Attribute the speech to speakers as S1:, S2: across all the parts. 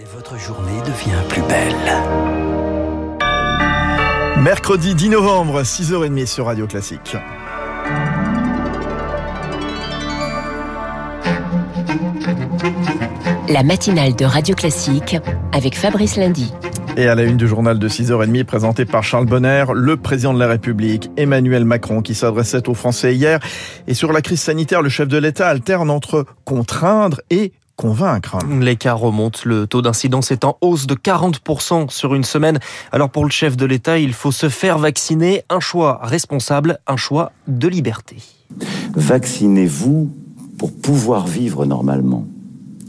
S1: Et votre journée devient plus belle.
S2: Mercredi 10 novembre, 6h30 sur Radio Classique.
S3: La matinale de Radio Classique avec Fabrice Lundy.
S2: Et à la une du journal de 6h30 présenté par Charles Bonner, le président de la République, Emmanuel Macron, qui s'adressait aux Français hier. Et sur la crise sanitaire, le chef de l'État alterne entre contraindre et convaincre.
S4: L'écart remonte. Le taux d'incidence est en hausse de 40% sur une semaine. Alors pour le chef de l'État, il faut se faire vacciner. Un choix responsable, un choix de liberté.
S5: Vaccinez-vous pour pouvoir vivre normalement.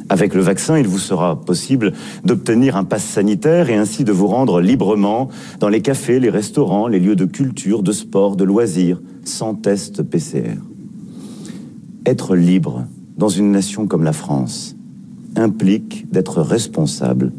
S5: Avec le vaccin, il vous sera possible d'obtenir un pass sanitaire et ainsi de vous rendre librement dans les cafés, les restaurants, les lieux de culture, de sport, de loisirs, sans test PCR. Être libre dans une nation comme la France implique d'être responsable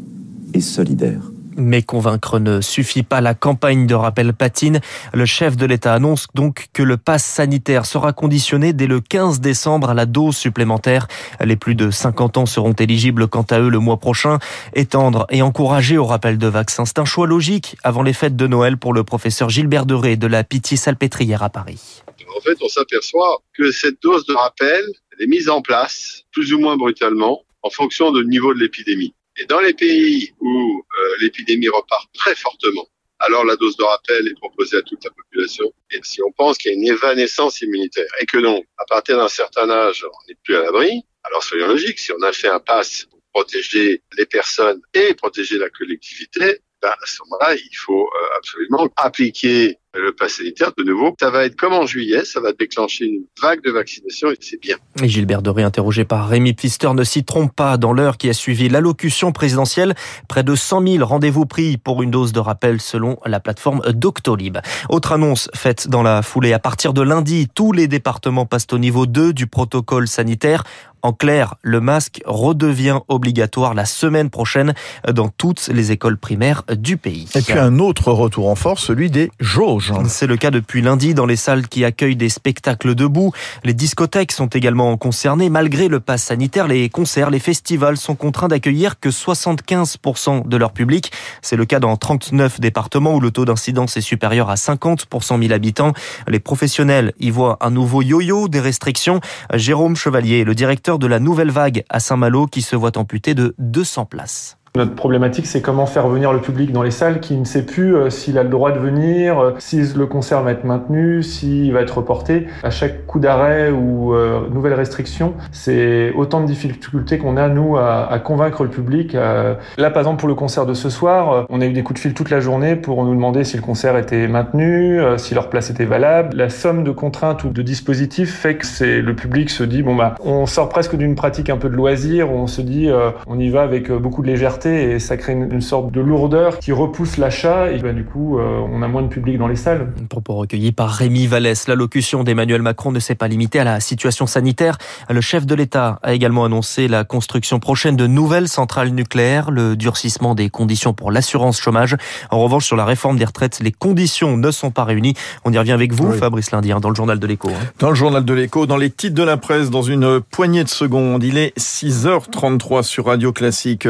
S5: et solidaire.
S4: Mais convaincre ne suffit pas. La campagne de rappel patine. Le chef de l'État annonce donc que le pass sanitaire sera conditionné dès le 15 décembre à la dose supplémentaire. Les plus de 50 ans seront éligibles quant à eux le mois prochain. Étendre et encourager au rappel de vaccins, c'est un choix logique avant les fêtes de Noël pour le professeur Gilbert Deré de la Pitié-Salpêtrière à Paris.
S6: En fait, on s'aperçoit que cette dose de rappel est mise en place plus ou moins brutalement en fonction du niveau de l'épidémie. Et dans les pays où euh, l'épidémie repart très fortement, alors la dose de rappel est proposée à toute la population. Et si on pense qu'il y a une évanescence immunitaire et que donc, à partir d'un certain âge, on n'est plus à l'abri, alors soyons logiques, si on a fait un pass pour protéger les personnes et protéger la collectivité, ben à ce moment-là, il faut euh, absolument appliquer le pass sanitaire de nouveau. Ça va être comme en juillet, ça va déclencher une vague de vaccination et c'est bien.
S4: Et Gilbert Doré, interrogé par Rémi Pfister, ne s'y trompe pas. Dans l'heure qui a suivi l'allocution présidentielle, près de 100 000 rendez-vous pris pour une dose de rappel selon la plateforme Doctolib. Autre annonce faite dans la foulée. À partir de lundi, tous les départements passent au niveau 2 du protocole sanitaire. En clair, le masque redevient obligatoire la semaine prochaine dans toutes les écoles primaires du pays.
S2: Et puis un autre retour en force, celui des jauges.
S4: C'est le cas depuis lundi dans les salles qui accueillent des spectacles debout. Les discothèques sont également concernées. Malgré le pass sanitaire, les concerts, les festivals sont contraints d'accueillir que 75% de leur public. C'est le cas dans 39 départements où le taux d'incidence est supérieur à 50 pour 100 000 habitants. Les professionnels y voient un nouveau yo-yo des restrictions. Jérôme Chevalier, le directeur de la nouvelle vague à Saint-Malo qui se voit amputé de 200 places.
S7: Notre problématique, c'est comment faire venir le public dans les salles qui ne sait plus euh, s'il a le droit de venir, euh, si le concert va être maintenu, s'il va être reporté. À chaque coup d'arrêt ou euh, nouvelle restriction, c'est autant de difficultés qu'on a, nous, à, à, convaincre le public. Là, par exemple, pour le concert de ce soir, on a eu des coups de fil toute la journée pour nous demander si le concert était maintenu, si leur place était valable. La somme de contraintes ou de dispositifs fait que c'est le public se dit, bon, bah, on sort presque d'une pratique un peu de loisir, on se dit, on y va avec beaucoup de légèreté et ça crée une, sorte de lourdeur qui repousse l'achat et bah, du coup euh, on a moins de public dans les salles.
S4: Propos recueillis par Rémi Vallès. L'allocution d'Emmanuel Macron ne s'est pas limitée à la situation sanitaire. Le chef de l'État a également annoncé la construction prochaine de nouvelles centrales nucléaires, le durcissement des conditions pour l'assurance chômage. En revanche, sur la réforme des retraites, les conditions ne sont pas réunies. On y revient avec vous, Fabrice Lundi, hein, dans le journal de l'écho. Hein.
S2: Dans le journal de l'écho, dans les titres de la presse, dans une poignée de secondes, il est 6h33 sur Radio Classique.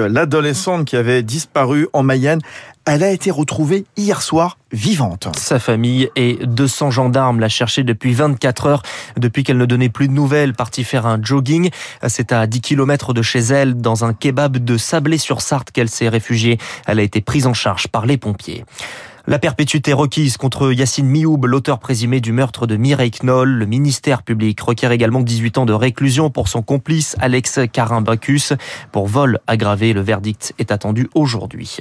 S2: Qui avait disparu en Mayenne. Elle a été retrouvée hier soir vivante.
S4: Sa famille et 200 gendarmes la cherchaient depuis 24 heures, depuis qu'elle ne donnait plus de nouvelles, partie faire un jogging. C'est à 10 km de chez elle, dans un kebab de Sablé-sur-Sarthe qu'elle s'est réfugiée. Elle a été prise en charge par les pompiers. La perpétuité requise contre Yacine Mioub, l'auteur présumé du meurtre de Mireille Knoll. Le ministère public requiert également 18 ans de réclusion pour son complice Alex Carimbacus. Pour vol aggravé, le verdict est attendu aujourd'hui.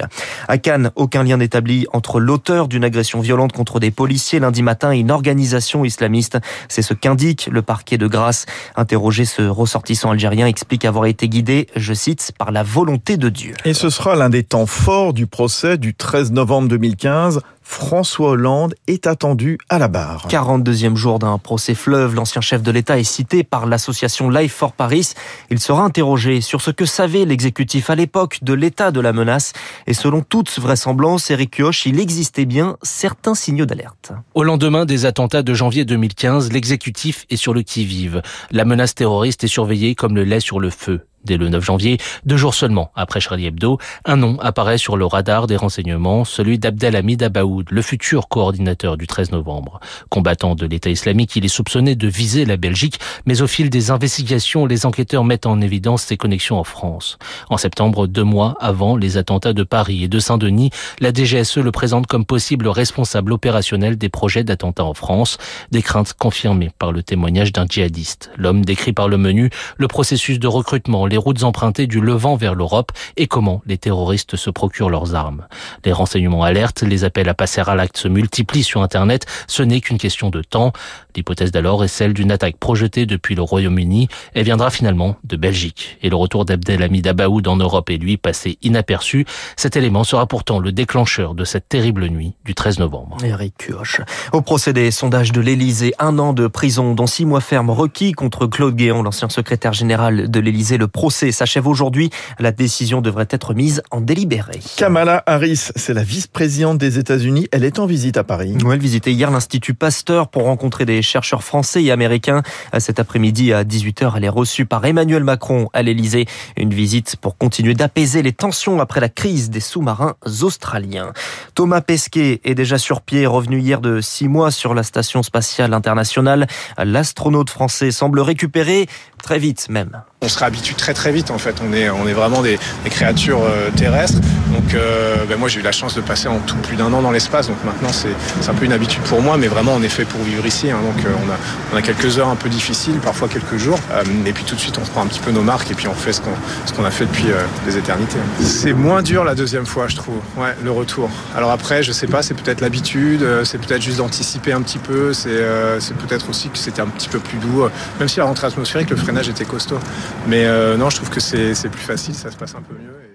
S4: À Cannes, aucun lien établi entre l'auteur d'une agression violente contre des policiers lundi matin et une organisation islamiste. C'est ce qu'indique le parquet de Grasse. Interrogé, ce ressortissant algérien explique avoir été guidé, je cite, par la volonté de Dieu.
S2: Et ce sera l'un des temps forts du procès du 13 novembre 2015 15 François Hollande est attendu à la barre.
S4: 42e jour d'un procès fleuve, l'ancien chef de l'État est cité par l'association Life for Paris. Il sera interrogé sur ce que savait l'exécutif à l'époque de l'état de la menace. Et selon toute vraisemblance, Eric Kioch, il existait bien certains signaux d'alerte.
S8: Au lendemain des attentats de janvier 2015, l'exécutif est sur le qui-vive. La menace terroriste est surveillée comme le lait sur le feu. Dès le 9 janvier, deux jours seulement après Charlie Hebdo, un nom apparaît sur le radar des renseignements, celui d'Abdelhamid Le futur coordinateur du 13 novembre. Combattant de l'État islamique, il est soupçonné de viser la Belgique, mais au fil des investigations, les enquêteurs mettent en évidence ses connexions en France. En septembre, deux mois avant les attentats de Paris et de Saint-Denis, la DGSE le présente comme possible responsable opérationnel des projets d'attentats en France, des craintes confirmées par le témoignage d'un djihadiste. L'homme décrit par le menu le processus de recrutement, les routes empruntées du Levant vers l'Europe et comment les terroristes se procurent leurs armes. Les renseignements alertent, les appels à passer à l'acte se multiplient sur Internet, ce n'est qu'une question de temps. L'hypothèse d'alors est celle d'une attaque projetée depuis le Royaume-Uni et viendra finalement de Belgique. Et le retour d'Abdelhamid Abaoud en Europe est lui passé inaperçu. Cet élément sera pourtant le déclencheur de cette terrible nuit du 13 novembre.
S4: Eric Kioch. Au procédé sondage de l'Élysée, un an de prison dont six mois ferme requis contre Claude Guéant, l'ancien secrétaire général de l'Élysée. Le procès s'achève aujourd'hui. La décision devrait être mise en délibéré.
S2: Kamala Harris, c'est la vice-présidente des États-Unis. Elle est en visite à Paris.
S4: elle visitait hier l'Institut Pasteur pour rencontrer des chercheurs français et américains. Cet après-midi à 18h, elle est reçue par Emmanuel Macron à l'Elysée. Une visite pour continuer d'apaiser les tensions après la crise des sous-marins australiens. Thomas Pesquet est déjà sur pied, revenu hier de six mois sur la station spatiale internationale. L'astronaute français semble récupérer très vite même.
S9: On se réhabitue très très vite en fait. On est, on est vraiment des, des créatures euh, terrestres. Donc euh, ben moi j'ai eu la chance de passer en tout plus d'un an dans l'espace. Donc maintenant c'est un peu une habitude pour moi, mais vraiment on est fait pour vivre ici. Hein. Donc euh, on, a, on a quelques heures un peu difficiles, parfois quelques jours. Euh, et puis tout de suite on prend un petit peu nos marques et puis on fait ce qu'on ce qu'on a fait depuis euh, des éternités. C'est moins dur la deuxième fois je trouve. Ouais, le retour. Alors après je sais pas, c'est peut-être l'habitude, c'est peut-être juste d'anticiper un petit peu. C'est c'est peut-être aussi que c'était un petit peu plus doux. Même si la rentrée atmosphérique, le était costaud. Mais euh, non, je trouve que c'est plus facile, ça se passe un peu mieux.